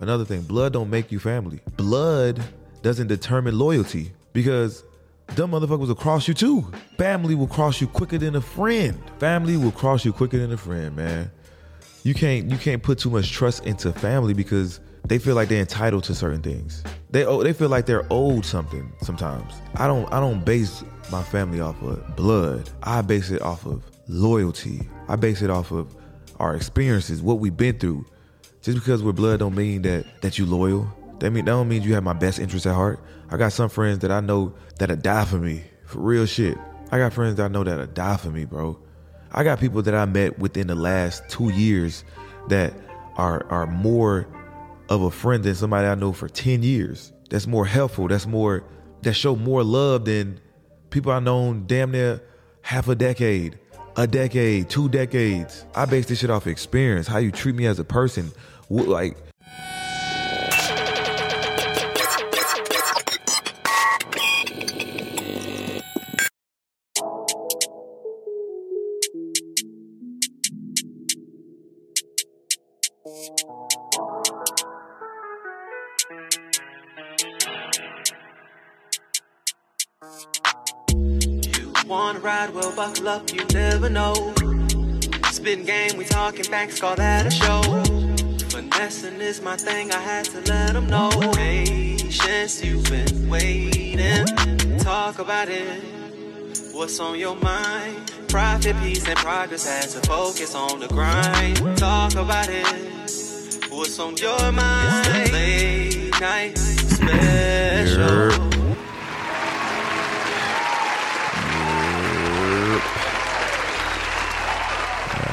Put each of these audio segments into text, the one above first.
Another thing, blood don't make you family. Blood doesn't determine loyalty because dumb motherfuckers will cross you too. Family will cross you quicker than a friend. Family will cross you quicker than a friend, man. You can't you can't put too much trust into family because they feel like they're entitled to certain things. They oh, they feel like they're owed something sometimes. I don't I don't base my family off of blood. I base it off of loyalty. I base it off of our experiences, what we've been through. Just because we're blood don't mean that that you loyal. That mean that don't mean you have my best interest at heart. I got some friends that I know that'll die for me. For real shit. I got friends that I know that'll die for me, bro. I got people that I met within the last two years that are are more of a friend than somebody I know for 10 years. That's more helpful. That's more that show more love than people I known damn near half a decade, a decade, two decades. I base this shit off experience, how you treat me as a person, like wanna ride, well, buckle up, you never know. Spin game, we talking banks, call that a show. Finessing is my thing, I had to let them know. Patience, you've been waiting. Talk about it. What's on your mind? Profit, peace, and progress has to focus on the grind. Talk about it. What's on your mind? It's the late night special.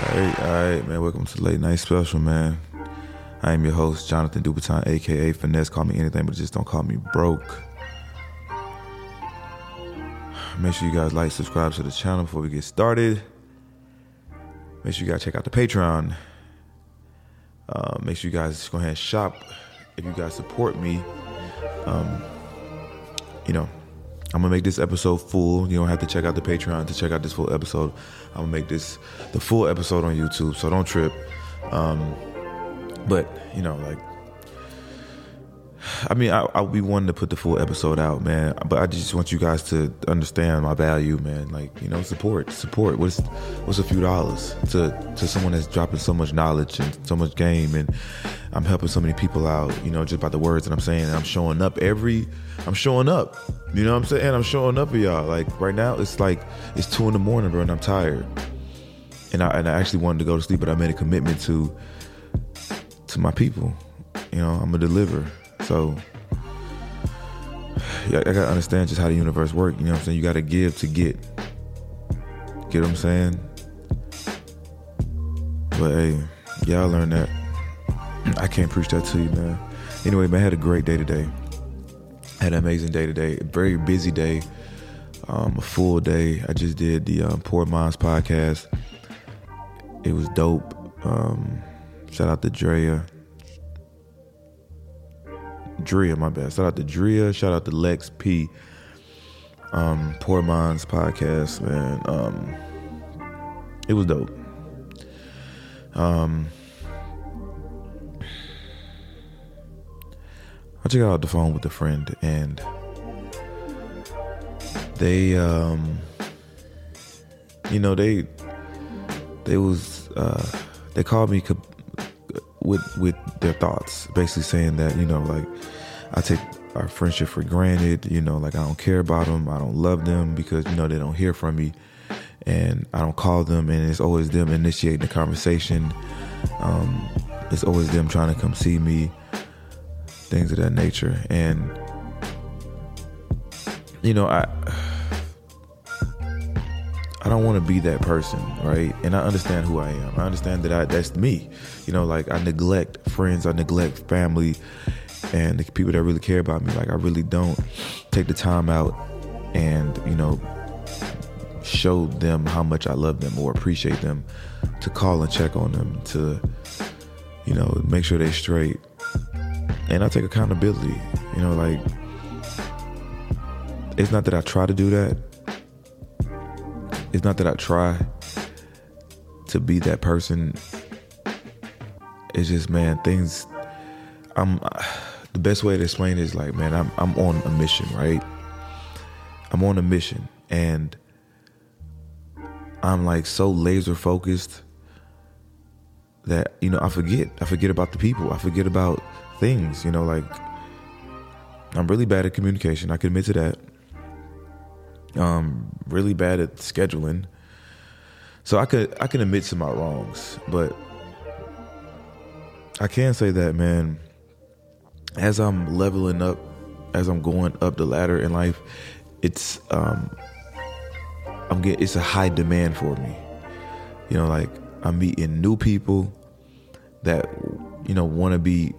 Alright, alright, man. Welcome to Late Night Special, man. I am your host, Jonathan Dubaton, aka Finesse. Call me anything, but just don't call me broke. Make sure you guys like, subscribe to the channel before we get started. Make sure you guys check out the Patreon. Uh, make sure you guys go ahead and shop. If you guys support me, um, you know, I'm gonna make this episode full. You don't have to check out the Patreon to check out this full episode. I'm gonna make this the full episode on YouTube, so don't trip. Um, but you know, like, I mean, I, I'll be wanting to put the full episode out, man. But I just want you guys to understand my value, man. Like, you know, support, support. What's what's a few dollars to to someone that's dropping so much knowledge and so much game, and I'm helping so many people out. You know, just by the words that I'm saying, and I'm showing up every. I'm showing up. You know what I'm saying? I'm showing up for y'all. Like right now, it's like it's two in the morning, bro, and I'm tired. And I and I actually wanted to go to sleep, but I made a commitment to to my people. You know, I'm gonna deliver. So yeah, I gotta understand just how the universe works. You know what I'm saying? You gotta give to get. Get what I'm saying? But hey, y'all learn that. I can't preach that to you, man. Anyway, man, I had a great day today. Had an amazing day today. A very busy day. Um, a full day. I just did the um, Poor Minds podcast. It was dope. Um, shout out to Drea. Drea, my bad. Shout out to Drea. Shout out to Lex P. Um, Poor Minds podcast, man. Um, it was dope. Um, I got off the phone with a friend and they um you know they they was uh they called me with with their thoughts. Basically saying that you know like I take our friendship for granted you know like I don't care about them I don't love them because you know they don't hear from me and I don't call them and it's always them initiating the conversation. Um it's always them trying to come see me things of that nature. And you know i I don't want to be that person, right? And I understand who I am. I understand that I, that's me. You know, like I neglect friends, I neglect family, and the people that really care about me. Like I really don't take the time out and you know show them how much I love them or appreciate them, to call and check on them, to you know make sure they're straight, and I take accountability. You know, like it's not that I try to do that. It's not that I try to be that person. It's just man, things. I'm the best way to explain it is like man, I'm I'm on a mission, right? I'm on a mission, and I'm like so laser focused that you know I forget. I forget about the people. I forget about things. You know, like I'm really bad at communication. I can admit to that. Um, really bad at scheduling. So I could I can admit to my wrongs, but I can say that man, as I'm leveling up, as I'm going up the ladder in life, it's um I'm getting it's a high demand for me. You know, like I'm meeting new people that you know want to be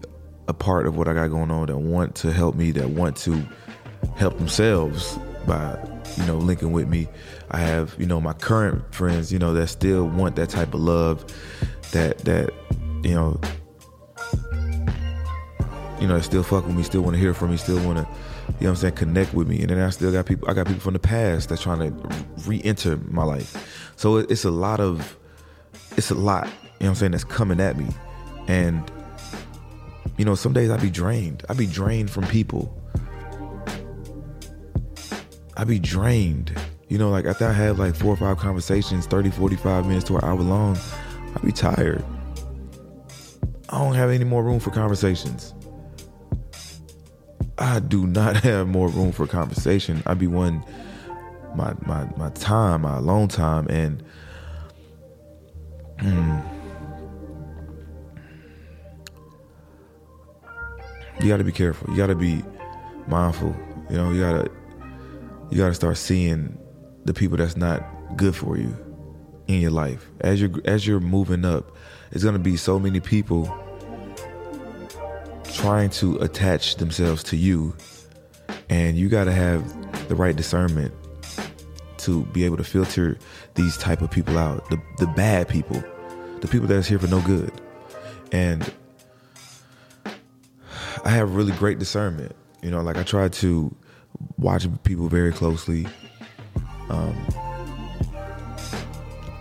a part of what I got going on, that want to help me, that want to help themselves by you know linking with me. I have you know my current friends, you know that still want that type of love, that that you know you know, still fuck with me, still want to hear from me, still want to you know what I'm saying, connect with me. And then I still got people, I got people from the past that's trying to re-enter my life. So it's a lot of, it's a lot, you know what I'm saying, that's coming at me. And, you know, some days I be drained. I be drained from people. I be drained. You know, like after I had like four or five conversations, 30, 45 minutes to an hour long, I'd be tired. I don't have any more room for conversations. I do not have more room for conversation. I'd be one my my my time, my alone time, and hmm, you got to be careful. You got to be mindful. You know, you gotta you gotta start seeing the people that's not good for you in your life as you're as you're moving up. It's gonna be so many people trying to attach themselves to you and you got to have the right discernment to be able to filter these type of people out the the bad people the people that's here for no good and i have really great discernment you know like i try to watch people very closely um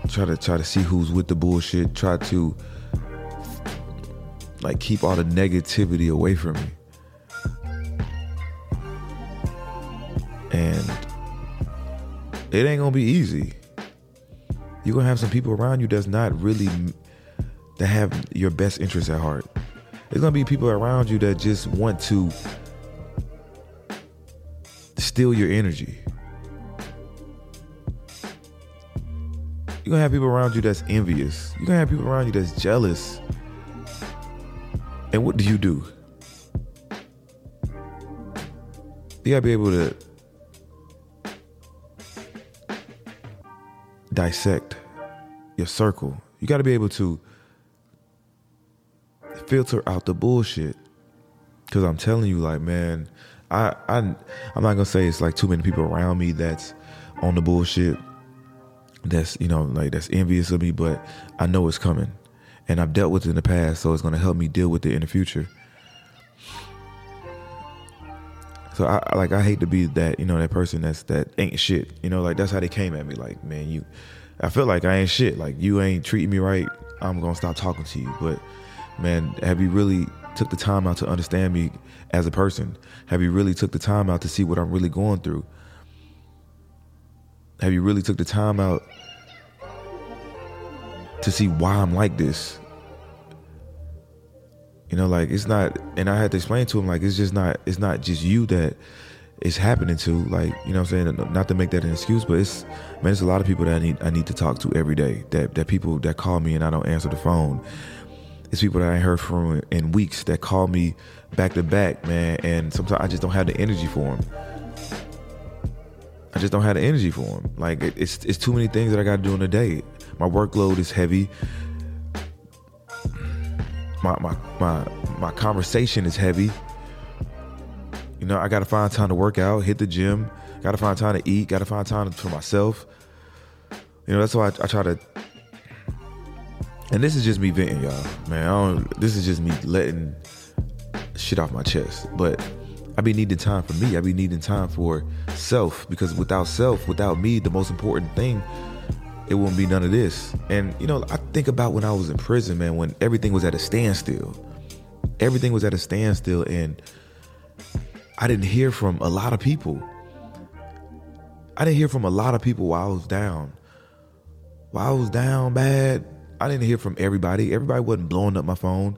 try to try to see who's with the bullshit try to like keep all the negativity away from me. And it ain't gonna be easy. You're gonna have some people around you that's not really that have your best interests at heart. There's gonna be people around you that just want to steal your energy. You're gonna have people around you that's envious. You're gonna have people around you that's jealous. And what do you do? You gotta be able to dissect your circle. You gotta be able to filter out the bullshit. Cause I'm telling you, like, man, I I I'm not gonna say it's like too many people around me that's on the bullshit. That's you know like that's envious of me, but I know it's coming and I've dealt with it in the past, so it's to help me deal with it in the future. So I like I hate to be that you know that person that's that ain't shit. You know, like that's how they came at me. Like, man, you, I feel like I ain't shit. Like you ain't treating me right. I'm gonna stop talking to you. But man, have you really took the time out to understand me as a person? Have you really took the time out to see what I'm really going through? Have you really took the time out to see why I'm like this? You know, like it's not, and I had to explain to him like it's just not, it's not just you that it's happening to. Like, you know, what I'm saying not to make that an excuse, but it's man, it's a lot of people that I need I need to talk to every day. That that people that call me and I don't answer the phone. It's people that I heard from in weeks that call me back to back, man, and sometimes I just don't have the energy for them. I just don't have the energy for them. Like it's it's too many things that I got to do in a day. My workload is heavy. My my my my conversation is heavy. You know, I got to find time to work out, hit the gym. Got to find time to eat. Got to find time for myself. You know, that's why I, I try to. And this is just me venting, y'all. Man, I don't. This is just me letting shit off my chest. But I be needing time for me. I be needing time for self because without self, without me, the most important thing, it wouldn't be none of this. And you know, I think about when I was in prison, man, when everything was at a standstill. Everything was at a standstill, and I didn't hear from a lot of people. I didn't hear from a lot of people while I was down. While I was down bad, I didn't hear from everybody. Everybody wasn't blowing up my phone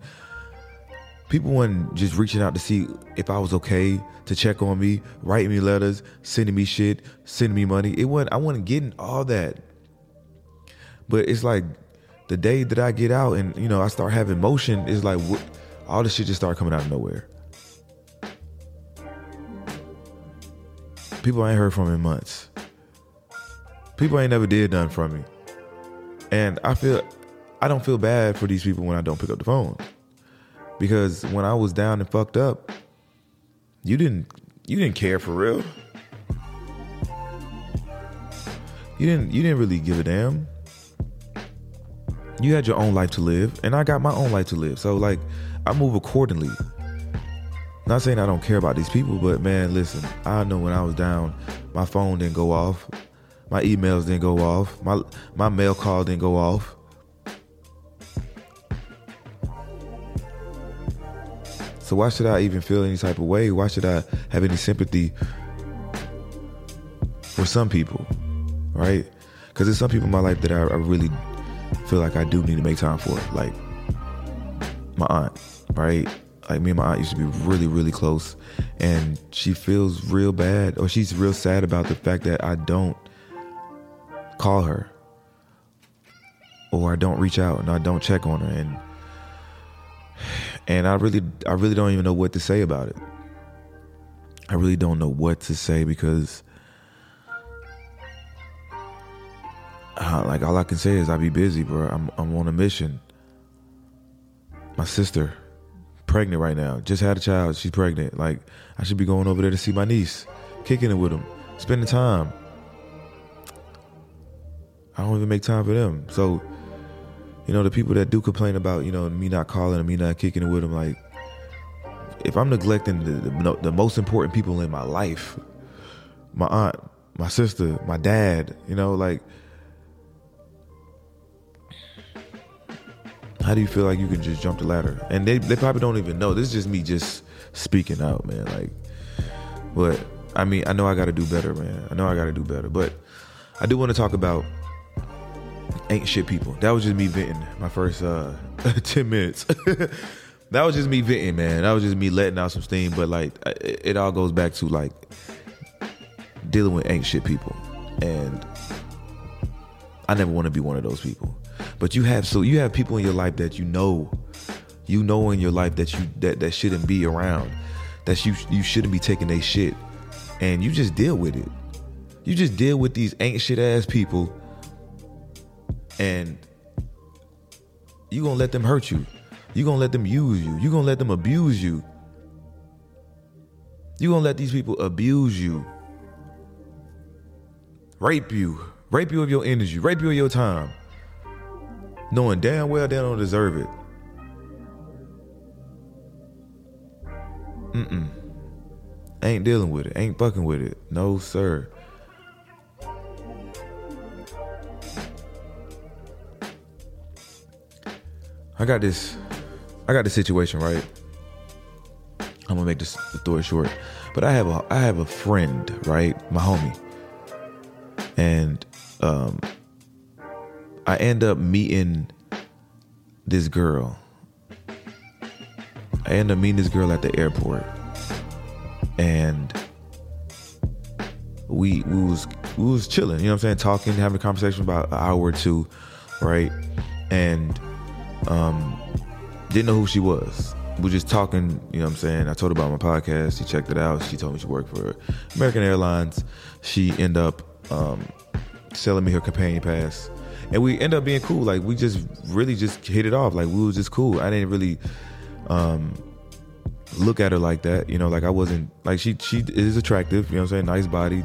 people weren't just reaching out to see if I was okay, to check on me, writing me letters, sending me shit, sending me money. It wasn't I wasn't getting all that. But it's like the day that I get out and you know I start having motion, it's like all this shit just started coming out of nowhere. People I ain't heard from in months. People ain't never did nothing from me. And I feel I don't feel bad for these people when I don't pick up the phone because when I was down and fucked up, you didn't you didn't care for real. You didn't you didn't really give a damn. You had your own life to live, and I got my own life to live. So like I move accordingly. Not saying I don't care about these people, but man, listen, I know when I was down, my phone didn't go off, my emails didn't go off, my my mail call didn't go off. So why should I even feel any type of way? Why should I have any sympathy for some people, right? Because there's some people in my life that I, I, really feel like I do need to make time for, like my aunt, right? Like me and my aunt used to be really, really close, and she feels real bad, or she's real sad about the fact that I don't call her, or I don't reach out and I don't check on her, and and I really I really don't even know what to say about it. I really don't know what to say because uh, like all I can say is I be busy, bro. I'm I'm on a mission. My sister pregnant right now. Just had a child. She's pregnant. Like I should be going over there to see my niece, kicking it with them, spending time. I don't even make time for them. So you know, the people that do complain about, you know, me not calling and me not kicking it with them, like, if I'm neglecting the, the, the most important people in my life, my aunt, my sister, my dad, you know, like, how do you feel like you can just jump the ladder? And they, they probably don't even know. This is just me just speaking out, man. Like, but I mean, I know I got to do better, man. I know I got to do better. But I do want to talk about ain't shit people. That was just me venting my first uh 10 minutes. that was just me venting, man. That was just me letting out some steam. But like, it, all goes back to like dealing with ain't shit people, and I never want to be one of those people. But you have so you have people in your life that you know, you know in your life that you that that shouldn't be around, that you you shouldn't be taking a shit, and you just deal with it. You just deal with these ain't shit ass people and you gonna let them hurt you. You gonna let them use you. You gonna let them abuse you. You gonna let these people abuse you, rape you, rape you of your energy, rape you of your time, knowing damn well they don't deserve it. Mm-mm. Ain't dealing with it. Ain't fucking with it. No, sir. I got this I got this situation, right? I'm gonna make this story short. But I have a I have a friend, right? My homie. And um I end up meeting this girl. I end up meeting this girl at the airport. And we we was we was chilling, you know what I'm saying, talking, having a conversation about an hour or two, right? And um, didn't know who she was. we're just talking, you know what I'm saying? I told her about my podcast. She checked it out. She told me she worked for American Airlines. She ended up um, selling me her companion pass. And we end up being cool. Like we just really just hit it off. Like we was just cool. I didn't really um, look at her like that. You know, like I wasn't like she she is attractive, you know what I'm saying? Nice body,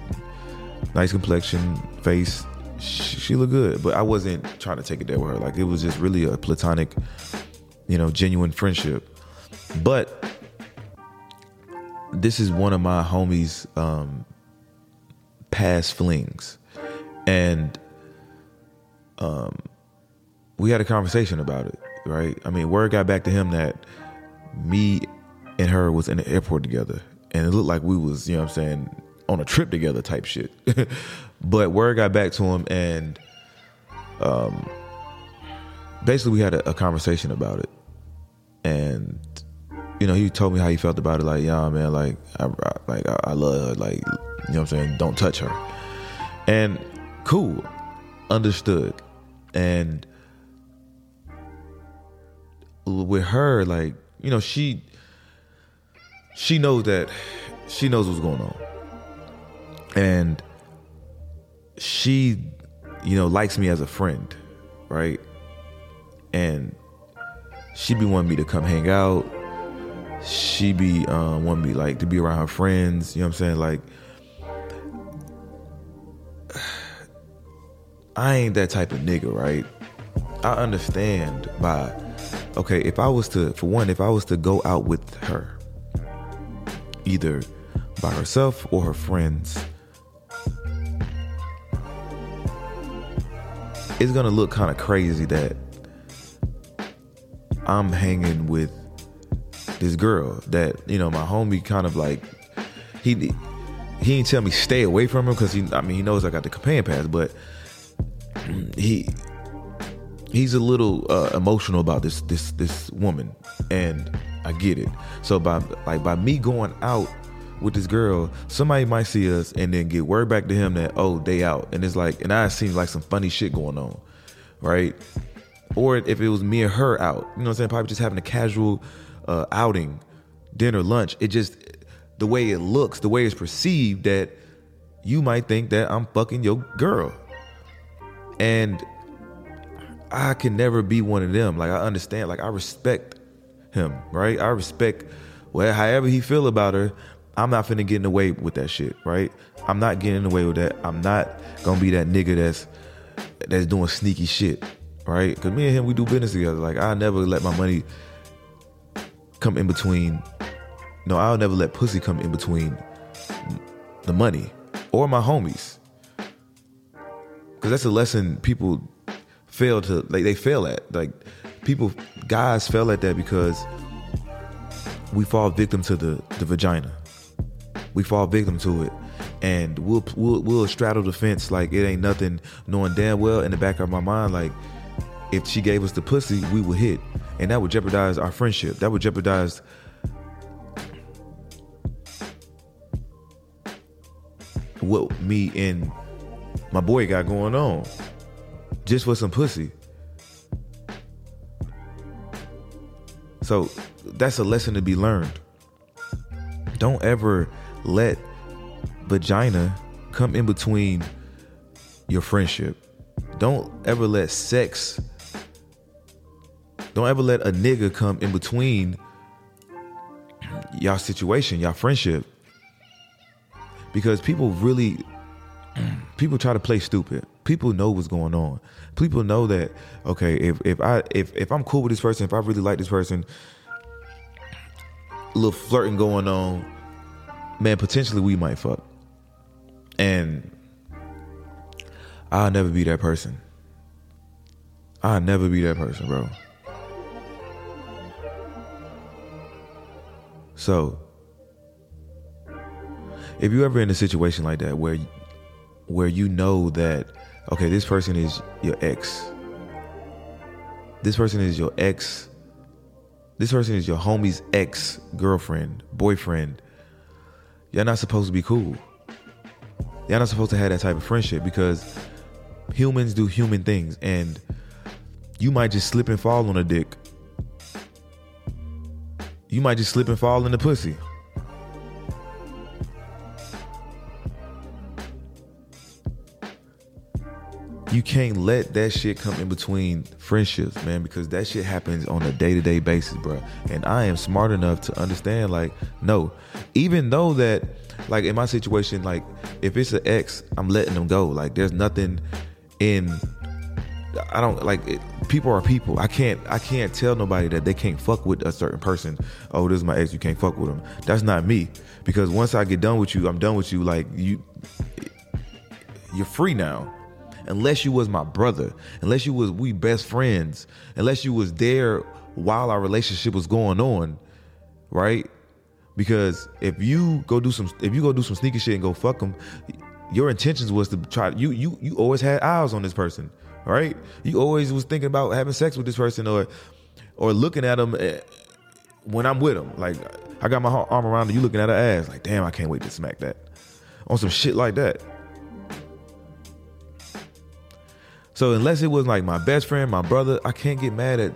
nice complexion, face. She, she looked good. But I wasn't trying to take it there with her. Like it was just really a platonic, you know, genuine friendship. But this is one of my homies' um, past flings, and um, we had a conversation about it. Right? I mean, word got back to him that me and her was in the airport together, and it looked like we was, you know, what I'm saying, on a trip together type shit. but word got back to him, and um, basically we had a, a conversation about it, and you know, he told me how he felt about it. Like, yeah, man, like, I, I like, I, I love her. Like, you know what I'm saying? Don't touch her. And cool, understood. And with her, like, you know, she she knows that she knows what's going on, and she, you know, likes me as a friend, right? And she be wanting me to come hang out she be um want me like to be around her friends, you know what I'm saying? Like I ain't that type of nigga, right? I understand by okay, if I was to for one, if I was to go out with her, either by herself or her friends, it's gonna look kind of crazy that I'm hanging with this girl that you know my homie kind of like he he didn't tell me stay away from her because he I mean he knows I got the companion pass, but he he's a little uh, emotional about this this this woman, and I get it. So by like by me going out with this girl, somebody might see us and then get word back to him that oh they out, and it's like and I seems like some funny shit going on, right? Or if it was me and her out, you know what I'm saying? Probably just having a casual uh, outing, dinner, lunch, it just the way it looks, the way it's perceived that you might think that I'm fucking your girl. And I can never be one of them. Like I understand, like I respect him, right? I respect well, however he feel about her, I'm not finna get in the way with that shit, right? I'm not getting in the way with that. I'm not gonna be that nigga that's that's doing sneaky shit, right? Cause me and him, we do business together. Like I never let my money come in between. No, I'll never let pussy come in between the money or my homies. Cause that's a lesson people fail to like they fail at. Like people guys fail at that because we fall victim to the the vagina. We fall victim to it. And we'll, we'll we'll straddle the fence like it ain't nothing, knowing damn well in the back of my mind, like if she gave us the pussy, we would hit and that would jeopardize our friendship. That would jeopardize what me and my boy got going on just for some pussy. So that's a lesson to be learned. Don't ever let vagina come in between your friendship. Don't ever let sex don't ever let a nigga come in between y'all situation, y'all friendship. Because people really people try to play stupid. People know what's going on. People know that okay, if if I if if I'm cool with this person, if I really like this person, little flirting going on, man, potentially we might fuck. And I'll never be that person. I'll never be that person, bro. So, if you're ever in a situation like that where where you know that okay, this person is your ex. This person is your ex. This person is your homie's ex girlfriend, boyfriend. Y'all not supposed to be cool. Y'all not supposed to have that type of friendship because humans do human things and you might just slip and fall on a dick you might just slip and fall in the pussy. You can't let that shit come in between friendships, man, because that shit happens on a day to day basis, bro. And I am smart enough to understand, like, no, even though that, like, in my situation, like, if it's an ex, I'm letting them go. Like, there's nothing in I don't like it, people are people. I can't I can't tell nobody that they can't fuck with a certain person. Oh, this is my ex. You can't fuck with him. That's not me. Because once I get done with you, I'm done with you. Like you, you're free now. Unless you was my brother, unless you was we best friends, unless you was there while our relationship was going on, right? Because if you go do some if you go do some sneaky shit and go fuck them, your intentions was to try you you you always had eyes on this person right? You always was thinking about having sex with this person or or looking at them eh, when I'm with them. Like I got my arm around you looking at her ass, like damn, I can't wait to smack that on some shit like that. So unless it was like my best friend, my brother, I can't get mad at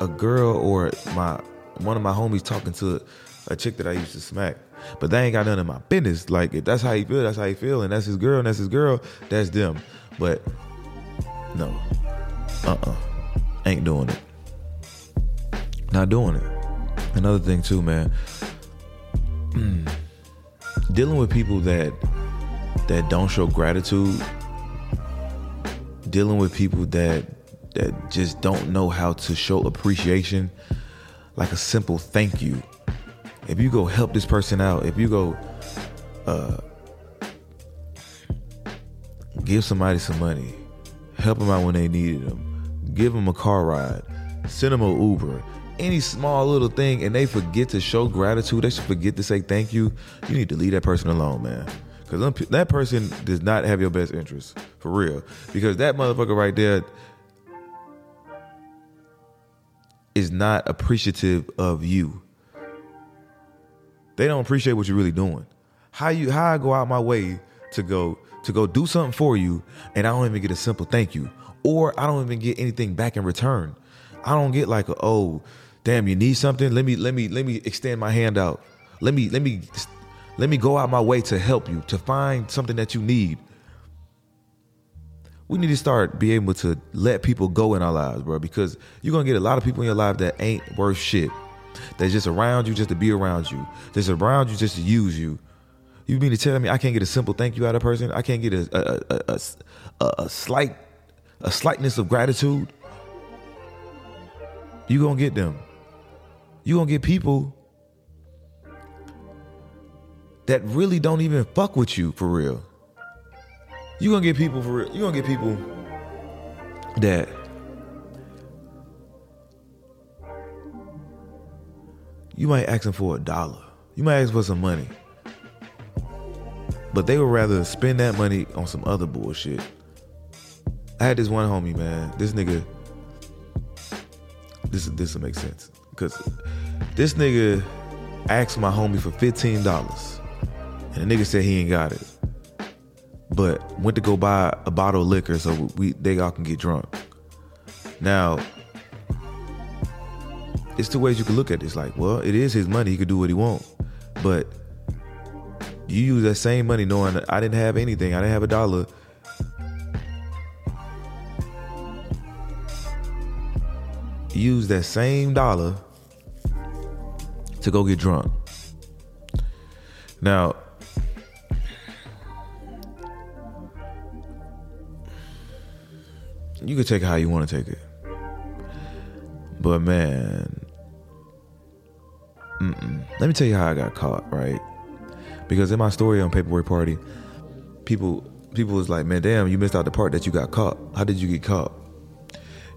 a girl or my one of my homies talking to a chick that I used to smack. But they ain't got none of my business. Like if that's how you feel, that's how you feel, and that's his girl, and that's his girl, that's them. But no. Uh-uh. Ain't doing it. Not doing it. Another thing too, man. Mm. Dealing with people that that don't show gratitude. Dealing with people that that just don't know how to show appreciation. Like a simple thank you. If you go help this person out, if you go uh give somebody some money, help them out when they needed them, give them a car ride, send them an Uber, any small little thing, and they forget to show gratitude, they should forget to say thank you, you need to leave that person alone, man. Because that person does not have your best interest, for real. Because that motherfucker right there is not appreciative of you. They don't appreciate what you're really doing. How you how I go out my way to go to go do something for you and I don't even get a simple thank you or I don't even get anything back in return. I don't get like, a, oh, damn, you need something? Let me let me let me extend my hand out. Let me let me let me go out my way to help you to find something that you need. We need to start being able to let people go in our lives, bro, because you're gonna get a lot of people in your life that ain't worth shit. That's just around you just to be around you. That's around you just to use you. You mean to tell me I can't get a simple thank you out of a person? I can't get a a, a, a, a slight a slightness of gratitude? You gonna get them. You gonna get people that really don't even fuck with you for real. You gonna get people for real. You gonna get people that you might ask them for a dollar. You might ask for some money. But they would rather spend that money on some other bullshit. I had this one homie, man. This nigga. This this will make sense. Cause this nigga asked my homie for $15. And the nigga said he ain't got it. But went to go buy a bottle of liquor so we they all can get drunk. Now, it's two ways you can look at this. Like, well, it is his money. He could do what he want. But you use that same money knowing I didn't have anything. I didn't have a dollar. Use that same dollar to go get drunk. Now, you can take it how you want to take it. But man, mm-mm. let me tell you how I got caught, right? Because in my story on Paperwork Party, people people was like, "Man, damn, you missed out the part that you got caught. How did you get caught?"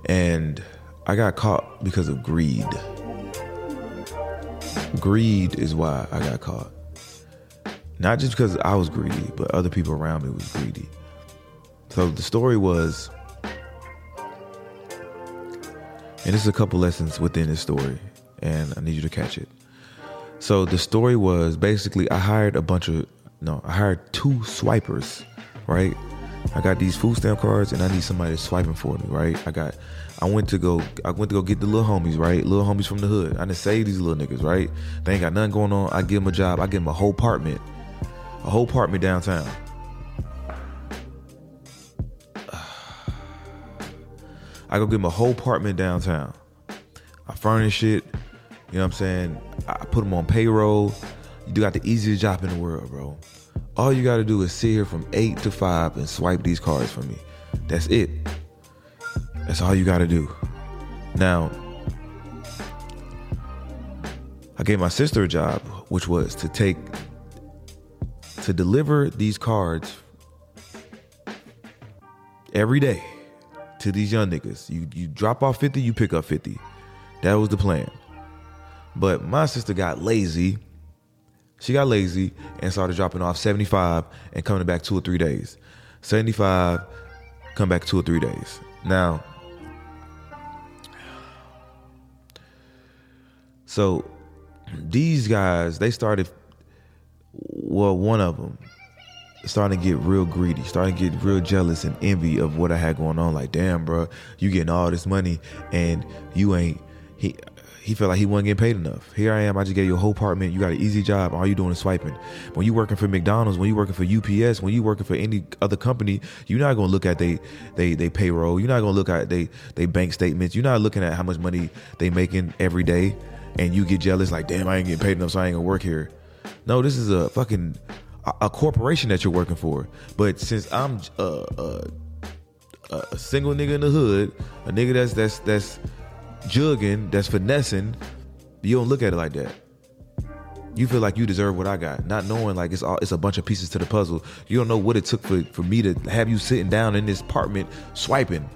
And I got caught because of greed. Greed is why I got caught. Not just because I was greedy, but other people around me was greedy. So the story was, and this is a couple lessons within this story, and I need you to catch it. So the story was basically I hired a bunch of no, I hired two swipers, right? I got these food stamp cards and I need somebody swiping for me, right? I got I went to go I went to go get the little homies, right? Little homies from the hood. I didn't save these little niggas, right? They ain't got nothing going on. I give them a job. I give them a whole apartment. A whole apartment downtown. I go get my whole apartment downtown. I furnish it. You know what I'm saying? I put them on payroll. You got the easiest job in the world, bro. All you got to do is sit here from 8 to 5 and swipe these cards for me. That's it. That's all you got to do. Now, I gave my sister a job, which was to take, to deliver these cards every day to these young niggas. You you drop off 50, you pick up 50. That was the plan. But my sister got lazy. She got lazy and started dropping off 75 and coming back two or three days. 75, come back two or three days. Now, so these guys, they started, well, one of them starting to get real greedy, starting to get real jealous and envy of what I had going on. Like, damn, bro, you getting all this money and you ain't. He he felt like he wasn't getting paid enough. Here I am. I just gave you a whole apartment. You got an easy job. All you doing is swiping. When you working for McDonald's, when you working for UPS, when you working for any other company, you're not gonna look at they they they payroll. You're not gonna look at they they bank statements. You're not looking at how much money they making every day, and you get jealous like, damn, I ain't getting paid enough, so I ain't gonna work here. No, this is a fucking a corporation that you're working for. But since I'm a, a, a single nigga in the hood, a nigga that's that's that's jugging, that's finessing, you don't look at it like that. You feel like you deserve what I got, not knowing like it's all it's a bunch of pieces to the puzzle. You don't know what it took for, for me to have you sitting down in this apartment swiping.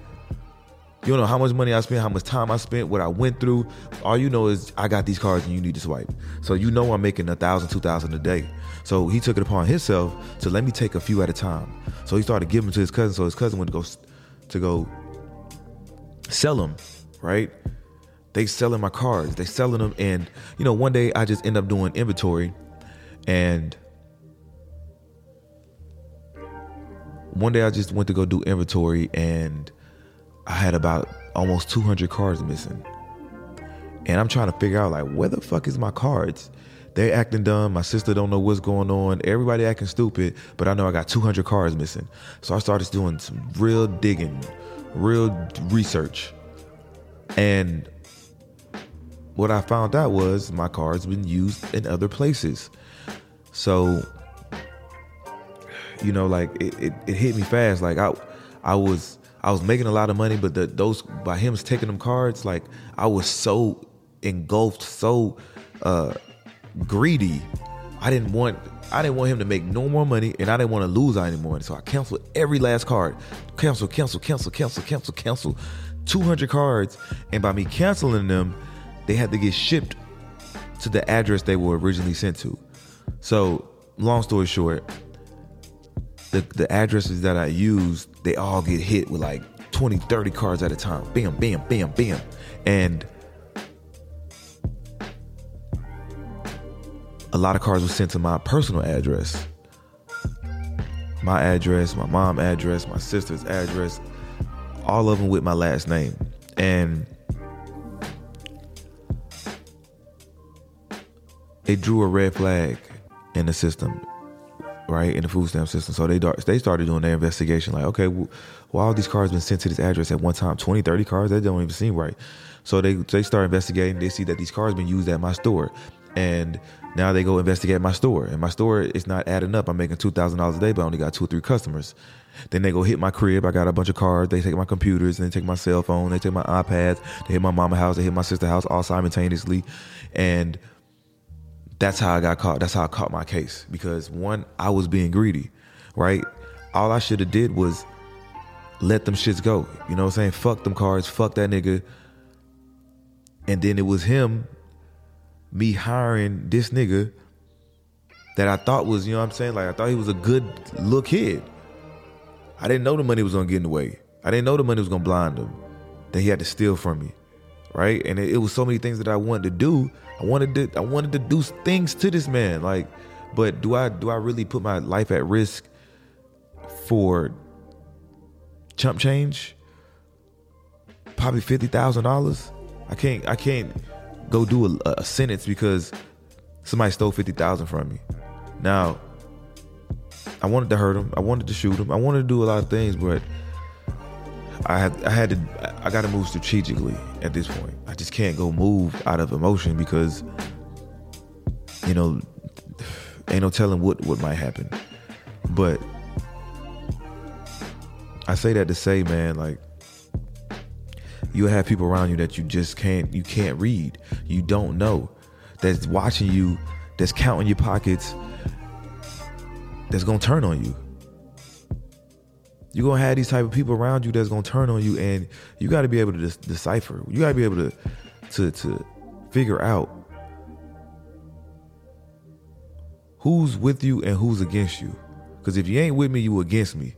You don't know how much money I spent, how much time I spent, what I went through. All you know is I got these cards and you need to swipe. So you know I'm making a thousand, two thousand a day. So he took it upon himself to let me take a few at a time. So he started giving them to his cousin. So his cousin went to go to go sell them, right? They selling my cards. They selling them, and you know, one day I just end up doing inventory, and one day I just went to go do inventory, and I had about almost 200 cards missing, and I'm trying to figure out like where the fuck is my cards? They acting dumb. My sister don't know what's going on. Everybody acting stupid, but I know I got 200 cards missing. So I started doing some real digging, real research, and what I found out was my cards been used in other places. So, you know, like it, it, it, hit me fast. Like I, I was, I was making a lot of money, but the, those by him taking them cards, like I was so engulfed, so uh, greedy. I didn't want, I didn't want him to make no more money, and I didn't want to lose any more. So I canceled every last card. Cancel, cancel, cancel, cancel, cancel, cancel. 200 cards, and by me canceling them they had to get shipped to the address they were originally sent to. So, long story short, the, the addresses that I used, they all get hit with like 20, 30 cards at a time. Bam, bam, bam, bam. And a lot of cards were sent to my personal address. My address, my mom address, my sister's address, all of them with my last name. And it drew a red flag in the system, right in the food stamp system. So they they started doing their investigation. Like, okay, well, well, all these cards been sent to this address at one time, 20, 30 cards. That don't even seem right. So they they start investigating. They see that these cards been used at my store, and now they go investigate my store. And my store is not adding up. I'm making two thousand dollars a day, but I only got two or three customers. Then they go hit my crib. I got a bunch of cards. They take my computers and they take my cell phone. They take my iPads. They hit my mama house. They hit my sister house all simultaneously, and that's how I got caught. That's how I caught my case because one, I was being greedy, right? All I should have did was let them shits go. You know what I'm saying? Fuck them cards, fuck that nigga. And then it was him, me hiring this nigga that I thought was, you know what I'm saying? Like I thought he was a good look kid. I didn't know the money was gonna get in the way. I didn't know the money was gonna blind him. That he had to steal from me. Right? And it, it was so many things that I wanted to do I wanted to I wanted to do things to this man. Like, but do I do I really put my life at risk for chump change, probably fifty thousand dollars. I can't I can't go do a, a sentence because somebody stole fifty thousand from me. Now, I wanted to hurt him. I wanted to shoot him. I wanted to do a lot of things, but I had I had to I got to move strategically at this point. I just can't go move out of emotion because you know ain't no telling what what might happen. But I say that to say, man, like you have people around you that you just can't you can't read. You don't know. That's watching you, that's counting your pockets, that's gonna turn on you. You're gonna have these type of people around you that's gonna turn on you, and you got to be able to dis- decipher. You got to be able to to to figure out who's with you and who's against you. Because if you ain't with me, you against me.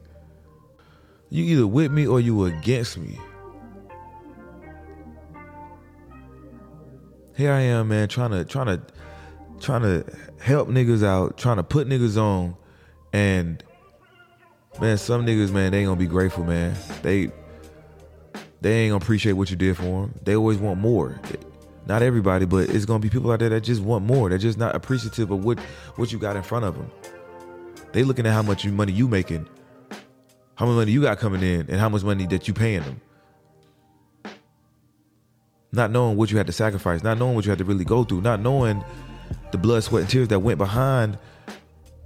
You either with me or you against me. Here I am, man, trying to trying to trying to help niggas out, trying to put niggas on, and man, some niggas, man, they ain't gonna be grateful, man. They they ain't gonna appreciate what you did for them. They always want more. Not everybody, but it's gonna be people out there that just want more. They're just not appreciative of what what you got in front of them. They looking at how much money you making, how much money you got coming in, and how much money that you paying them. Not knowing what you had to sacrifice, not knowing what you had to really go through, not knowing the blood, sweat, and tears that went behind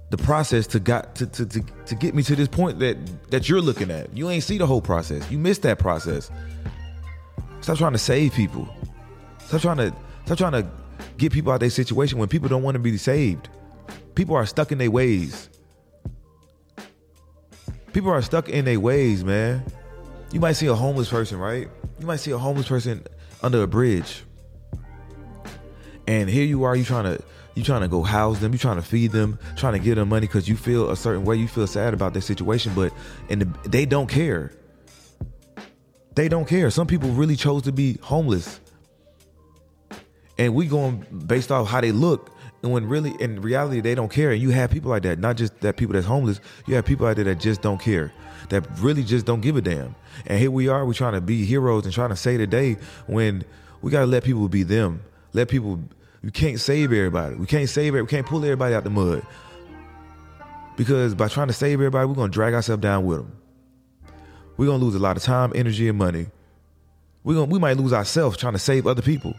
the process to got to, to, to, to get me to this point that that you're looking at. You ain't see the whole process. You missed that process. Stop trying to save people. Stop trying to stop trying to get people out of their situation when people don't want to be saved. People are stuck in their ways. People are stuck in their ways, man. You might see a homeless person, right? You might see a homeless person under a bridge. And here you are, you trying to you trying to go house them, you trying to feed them, trying to give them money because you feel a certain way, you feel sad about their situation, but and the, they don't care. They don't care. Some people really chose to be homeless, and we going based off how they look. And when really in reality they don't care, and you have people like that, not just that people that's homeless, you have people out there that just don't care, that really just don't give a damn. And here we are, we trying to be heroes and trying to say today when we gotta let people be them, let people you can't save everybody. We can't save it. We can't pull everybody out the mud. Because by trying to save everybody, we're gonna drag ourselves down with them. We're gonna lose a lot of time, energy, and money. We're gonna we might lose ourselves trying to save other people.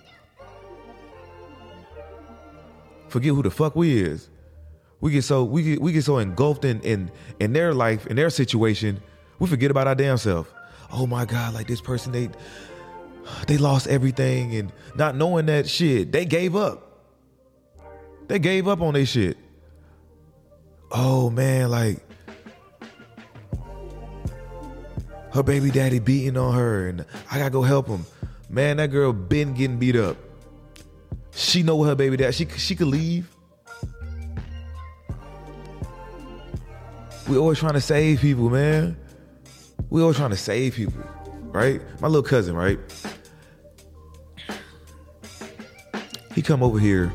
Forget who the fuck we is. We get so we get we get so engulfed in in in their life, in their situation, we forget about our damn self. Oh my God, like this person, they they lost everything and not knowing that shit, they gave up. They gave up on their shit. Oh man, like her baby daddy beating on her and I gotta go help him. Man, that girl been getting beat up. She know her baby dad. She she could leave. We always trying to save people, man. We always trying to save people, right? My little cousin, right? He come over here.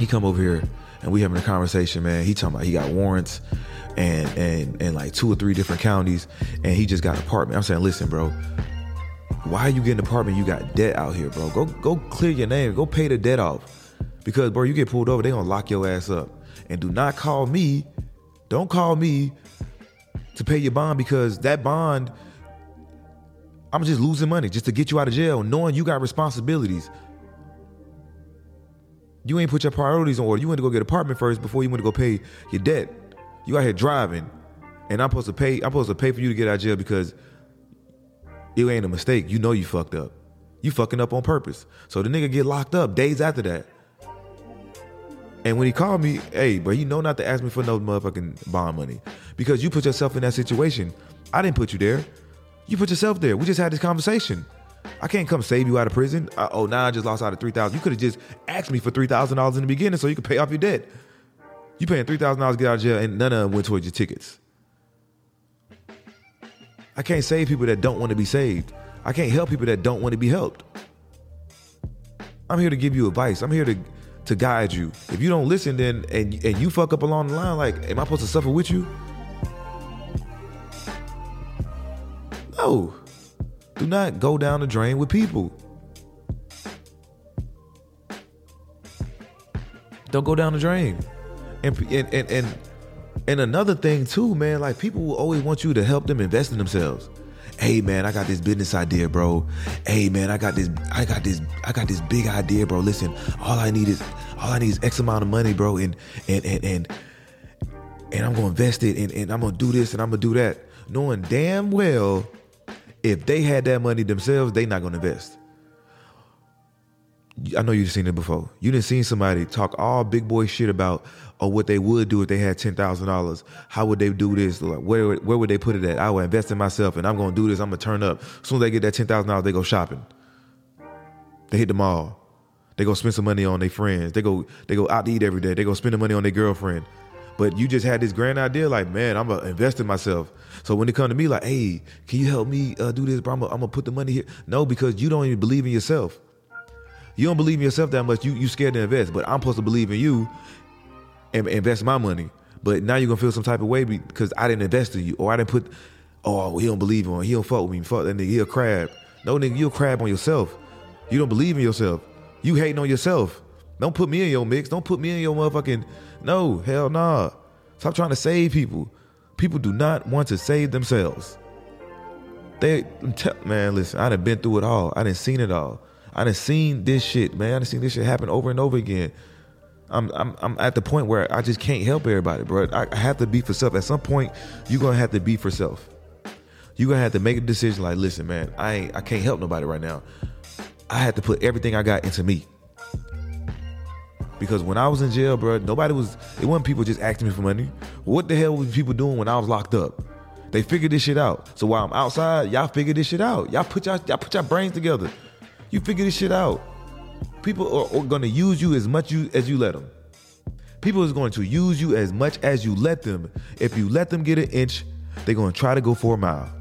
He come over here, and we having a conversation, man. He talking about he got warrants, and and and like two or three different counties, and he just got an apartment. I'm saying, listen, bro. Why are you getting an apartment? You got debt out here, bro. Go go clear your name. Go pay the debt off. Because bro, you get pulled over, they gonna lock your ass up. And do not call me. Don't call me to pay your bond because that bond, I'm just losing money just to get you out of jail, knowing you got responsibilities. You ain't put your priorities in order. You went to go get an apartment first before you went to go pay your debt. You out here driving, and I'm supposed to pay. I'm supposed to pay for you to get out of jail because it ain't a mistake. You know you fucked up. You fucking up on purpose. So the nigga get locked up days after that. And when he called me, hey, bro, you know not to ask me for no motherfucking bond money because you put yourself in that situation. I didn't put you there. You put yourself there. We just had this conversation. I can't come save you out of prison. Uh, oh, now I just lost out of three thousand. You could have just asked me for three thousand dollars in the beginning so you could pay off your debt. You paying three thousand dollars to get out of jail, and none of them went towards your tickets. I can't save people that don't want to be saved. I can't help people that don't want to be helped. I'm here to give you advice. I'm here to to guide you. If you don't listen, then and and you fuck up along the line, like, am I supposed to suffer with you? No. Do not go down the drain with people. Don't go down the drain. And and and and, and another thing too, man, like people will always want you to help them invest in themselves. Hey man, I got this business idea, bro. Hey man, I got this I got this I got this big idea, bro. Listen, all I need is all I need is X amount of money, bro, and and and and and I'm gonna invest it and, and I'm gonna do this and I'm gonna do that. Knowing damn well if they had that money themselves, they not gonna invest. I know you've seen it before. You didn't seen somebody talk all big boy shit about or what they would do if they had ten thousand dollars. How would they do this? Like where where would they put it at? I would invest in myself and I'm gonna do this. I'm gonna turn up. As soon as they get that ten thousand dollars, they go shopping. They hit the mall. They go spend some money on their friends. They go they go out to eat every day. They go spend the money on their girlfriend. But you just had this grand idea, like, man, I'm gonna invest in myself. So when they come to me, like, hey, can you help me uh, do this, bro? I'm gonna, I'm gonna put the money here. No, because you don't even believe in yourself. You don't believe in yourself that much. You you scared to invest, but I'm supposed to believe in you and invest my money. But now you're gonna feel some type of way because I didn't invest in you, or I didn't put. Oh, he don't believe in. He don't fuck with me. Fuck that nigga. He a crab. No nigga, you a crab on yourself. You don't believe in yourself. You hating on yourself. Don't put me in your mix. Don't put me in your motherfucking. No, hell nah. Stop trying to save people. People do not want to save themselves. They, man, listen. I done been through it all. I done seen it all. I done seen this shit, man. I done seen this shit happen over and over again. I'm, I'm, I'm at the point where I just can't help everybody, bro. I have to be for self. At some point, you're gonna have to be for self. You're gonna have to make a decision. Like, listen, man, I I can't help nobody right now. I had to put everything I got into me. Because when I was in jail, bro, nobody was. It wasn't people just asking me for money. What the hell was people doing when I was locked up? They figured this shit out. So while I'm outside, y'all figure this shit out. Y'all put y'all, y'all put your brains together. You figure this shit out. People are, are gonna use you as much you, as you let them. People is going to use you as much as you let them. If you let them get an inch, they're gonna try to go for a mile.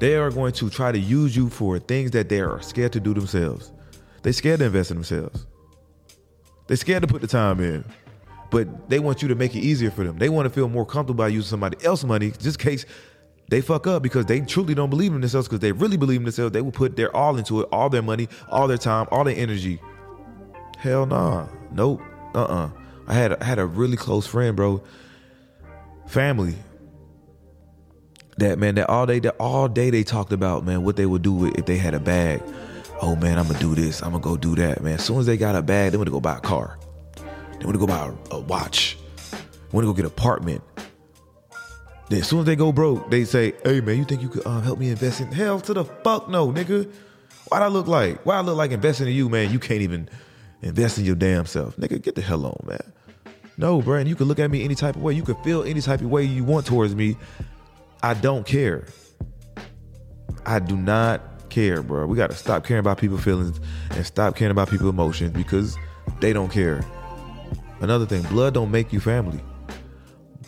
They are going to try to use you for things that they are scared to do themselves. They're scared to invest in themselves. They're scared to put the time in. But they want you to make it easier for them. They want to feel more comfortable by using somebody else's money just in case they fuck up because they truly don't believe in themselves because they really believe in themselves. They will put their all into it, all their money, all their time, all their energy. Hell nah. Nope. Uh-uh. I had I had a really close friend, bro. Family that man that all day that all day they talked about man what they would do if they had a bag. Oh man i'm gonna do this. I'm gonna go do that man. As soon as they got a bag they want to go buy a car. They want to go buy a, a watch. They want to go get an apartment. Then as soon as they go broke they say hey man you think you could um, help me invest in hell to the fuck no nigga. Why I look like why I look like investing in you man? You can't even invest in your damn self. Nigga get the hell on man. No bro and you can look at me any type of way. You can feel any type of way you want towards me I don't care. I do not care, bro. We got to stop caring about people's feelings and stop caring about people's emotions because they don't care. Another thing, blood don't make you family.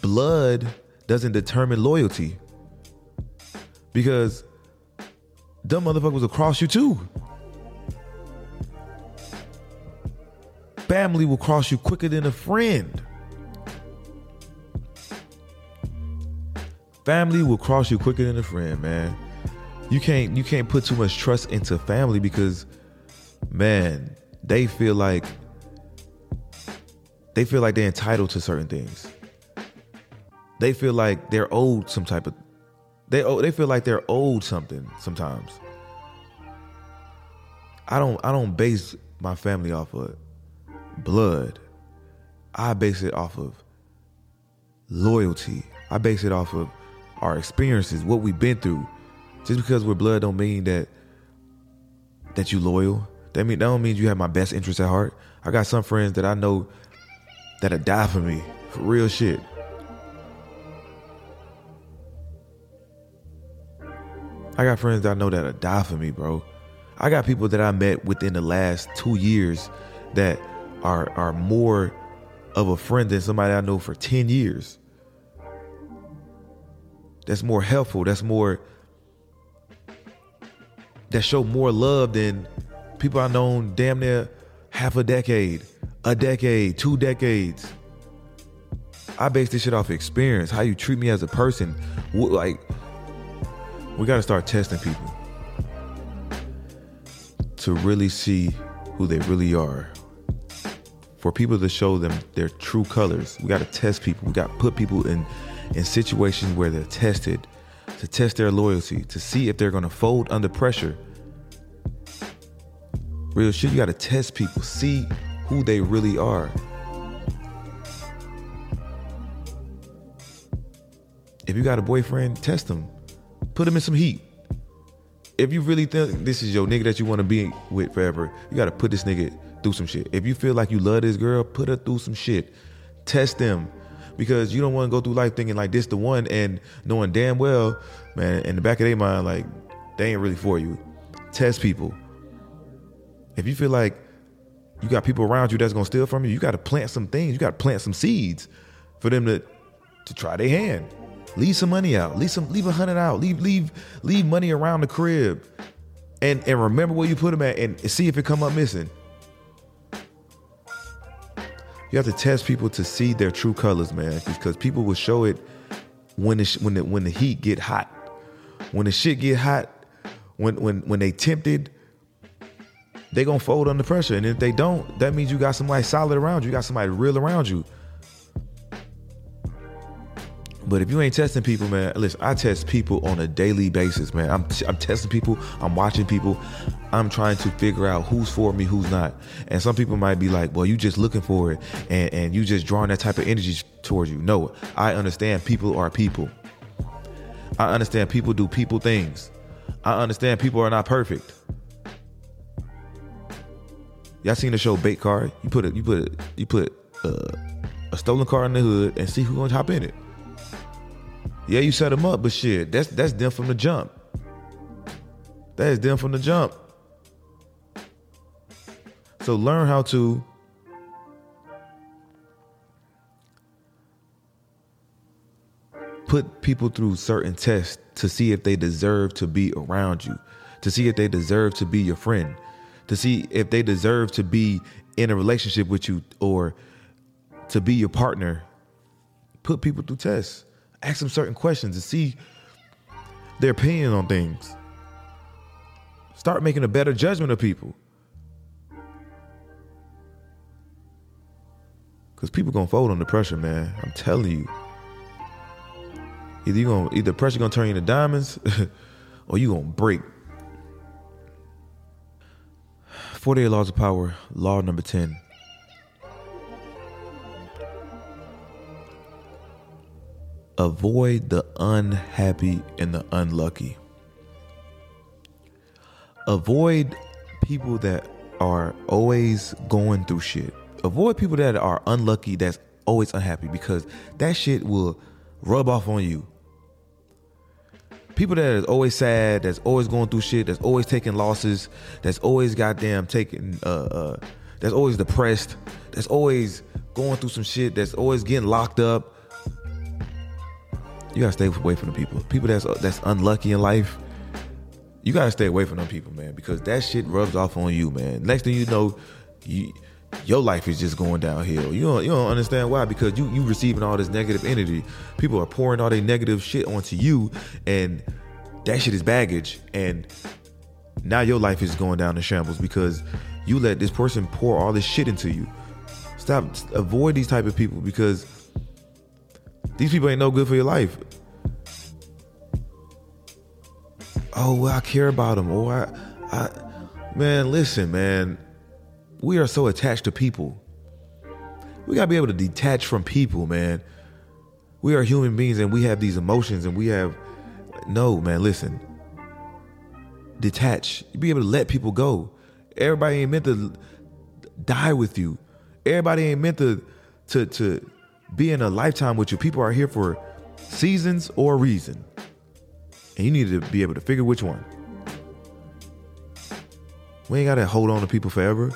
Blood doesn't determine loyalty. Because dumb motherfuckers will cross you too. Family will cross you quicker than a friend. Family will cross you quicker than a friend, man. You can't you can't put too much trust into family because man, they feel like they feel like they're entitled to certain things. They feel like they're owed some type of they owe, they feel like they're owed something sometimes. I don't I don't base my family off of blood. I base it off of loyalty. I base it off of our experiences, what we've been through. Just because we're blood don't mean that that you loyal. That mean that don't mean you have my best interest at heart. I got some friends that I know that'll die for me. For real shit. I got friends that I know that'll die for me, bro. I got people that I met within the last two years that are are more of a friend than somebody I know for 10 years that's more helpful, that's more that show more love than people I've known damn near half a decade, a decade, two decades. I base this shit off experience. How you treat me as a person. Like, we got to start testing people to really see who they really are. For people to show them their true colors, we got to test people. We got to put people in in situations where they're tested to test their loyalty, to see if they're going to fold under pressure. Real shit, you got to test people, see who they really are. If you got a boyfriend, test them. Put him in some heat. If you really think this is your nigga that you want to be with forever, you got to put this nigga through some shit. If you feel like you love this girl, put her through some shit. Test them because you don't want to go through life thinking like this the one and knowing damn well, man, in the back of their mind, like they ain't really for you. Test people. If you feel like you got people around you that's gonna steal from you, you gotta plant some things, you gotta plant some seeds for them to to try their hand. Leave some money out. Leave some leave a hundred out. Leave leave leave money around the crib. And and remember where you put them at and see if it come up missing. You have to test people to see their true colors, man, because people will show it when the when the when the heat get hot. When the shit get hot, when when when they tempted, they gonna fold under pressure. And if they don't, that means you got somebody solid around you. You got somebody real around you. But if you ain't testing people, man, listen, I test people on a daily basis, man. I'm I'm testing people, I'm watching people, I'm trying to figure out who's for me, who's not. And some people might be like, well, you just looking for it and, and you just drawing that type of energy towards you. No, I understand people are people. I understand people do people things. I understand people are not perfect. Y'all seen the show Bait Car? You put it, you put it, you put uh, a stolen car in the hood and see who's gonna hop in it. Yeah, you set them up, but shit, that's that's them from the jump. That is them from the jump. So learn how to put people through certain tests to see if they deserve to be around you, to see if they deserve to be your friend, to see if they deserve to be in a relationship with you or to be your partner. Put people through tests ask them certain questions to see their opinion on things. Start making a better judgment of people. Cause people gonna fold under pressure, man. I'm telling you. Either you gonna either pressure gonna turn you into diamonds or you gonna break. 48 laws of power, law number 10. Avoid the unhappy and the unlucky. Avoid people that are always going through shit. Avoid people that are unlucky, that's always unhappy, because that shit will rub off on you. People that is always sad, that's always going through shit, that's always taking losses, that's always goddamn taking, uh, uh, that's always depressed, that's always going through some shit, that's always getting locked up, you gotta stay away from the people. People that's that's unlucky in life. You gotta stay away from them people, man, because that shit rubs off on you, man. Next thing you know, you your life is just going downhill. You don't you don't understand why because you you receiving all this negative energy. People are pouring all their negative shit onto you, and that shit is baggage. And now your life is going down in shambles because you let this person pour all this shit into you. Stop. Avoid these type of people because these people ain't no good for your life. Oh, well, I care about them. Or oh, I, I, man, listen, man. We are so attached to people. We gotta be able to detach from people, man. We are human beings and we have these emotions and we have no, man, listen. Detach. You be able to let people go. Everybody ain't meant to die with you. Everybody ain't meant to to to be in a lifetime with you. People are here for seasons or a reason. And you need to be able to figure which one. We ain't gotta hold on to people forever.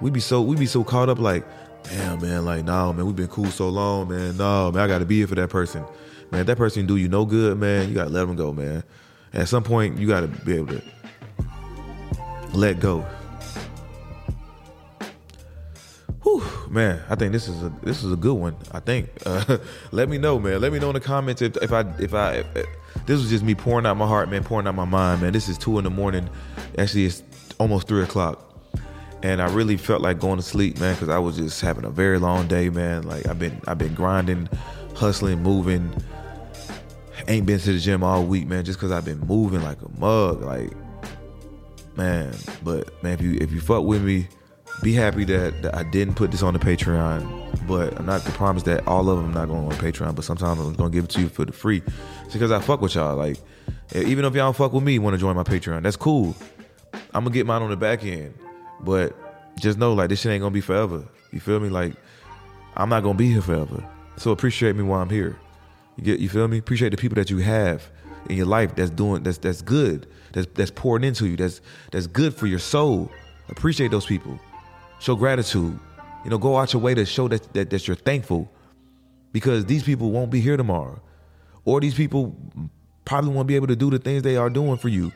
We be so we be so caught up like, damn man, like nah man, we've been cool so long, man. No, man, I gotta be here for that person. Man, that person do you no good, man, you gotta let them go, man. At some point, you gotta be able to let go. Man, I think this is a this is a good one. I think. Uh, let me know, man. Let me know in the comments if, if I if I if, this was just me pouring out my heart, man, pouring out my mind, man. This is two in the morning. Actually, it's almost three o'clock, and I really felt like going to sleep, man, because I was just having a very long day, man. Like I've been I've been grinding, hustling, moving. Ain't been to the gym all week, man, just because I've been moving like a mug, like man. But man, if you if you fuck with me be happy that, that I didn't put this on the Patreon, but I'm not to promise that all of them not going on Patreon, but sometimes I'm gonna give it to you for the free. It's because I fuck with y'all. Like, even if y'all don't fuck with me, want to join my Patreon, that's cool. I'm gonna get mine on the back end, but just know like this shit ain't gonna be forever. You feel me? Like, I'm not gonna be here forever. So appreciate me while I'm here. You get you feel me? Appreciate the people that you have in your life that's doing that's that's good, that's that's pouring into you, that's that's good for your soul. Appreciate those people. Show gratitude. You know, go out your way to show that, that, that you're thankful because these people won't be here tomorrow. Or these people probably won't be able to do the things they are doing for you.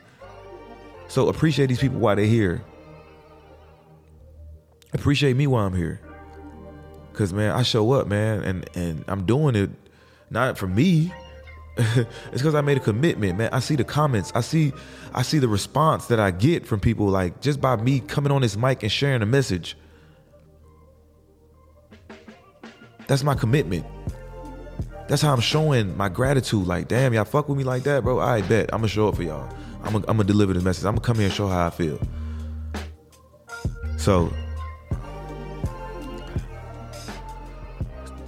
So appreciate these people while they're here. Appreciate me while I'm here. Cause man, I show up, man, and and I'm doing it not for me. it's because I made a commitment, man. I see the comments. I see I see the response that I get from people like just by me coming on this mic and sharing a message. That's my commitment. That's how I'm showing my gratitude. Like, damn, y'all fuck with me like that, bro. I bet I'm gonna show up for y'all. I'm gonna, I'm gonna deliver this message. I'm gonna come here and show how I feel. So,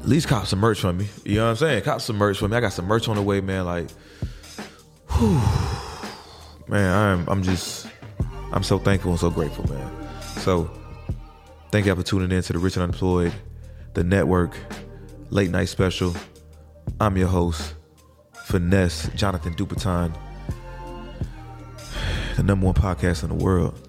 at least cop some merch from me. You know what I'm saying? Cop some merch for me. I got some merch on the way, man. Like, whew man, I'm I'm just I'm so thankful and so grateful, man. So thank y'all for tuning in to the Rich and Unemployed, the network, late night special. I'm your host, Finesse Jonathan Dupaton, the number one podcast in the world.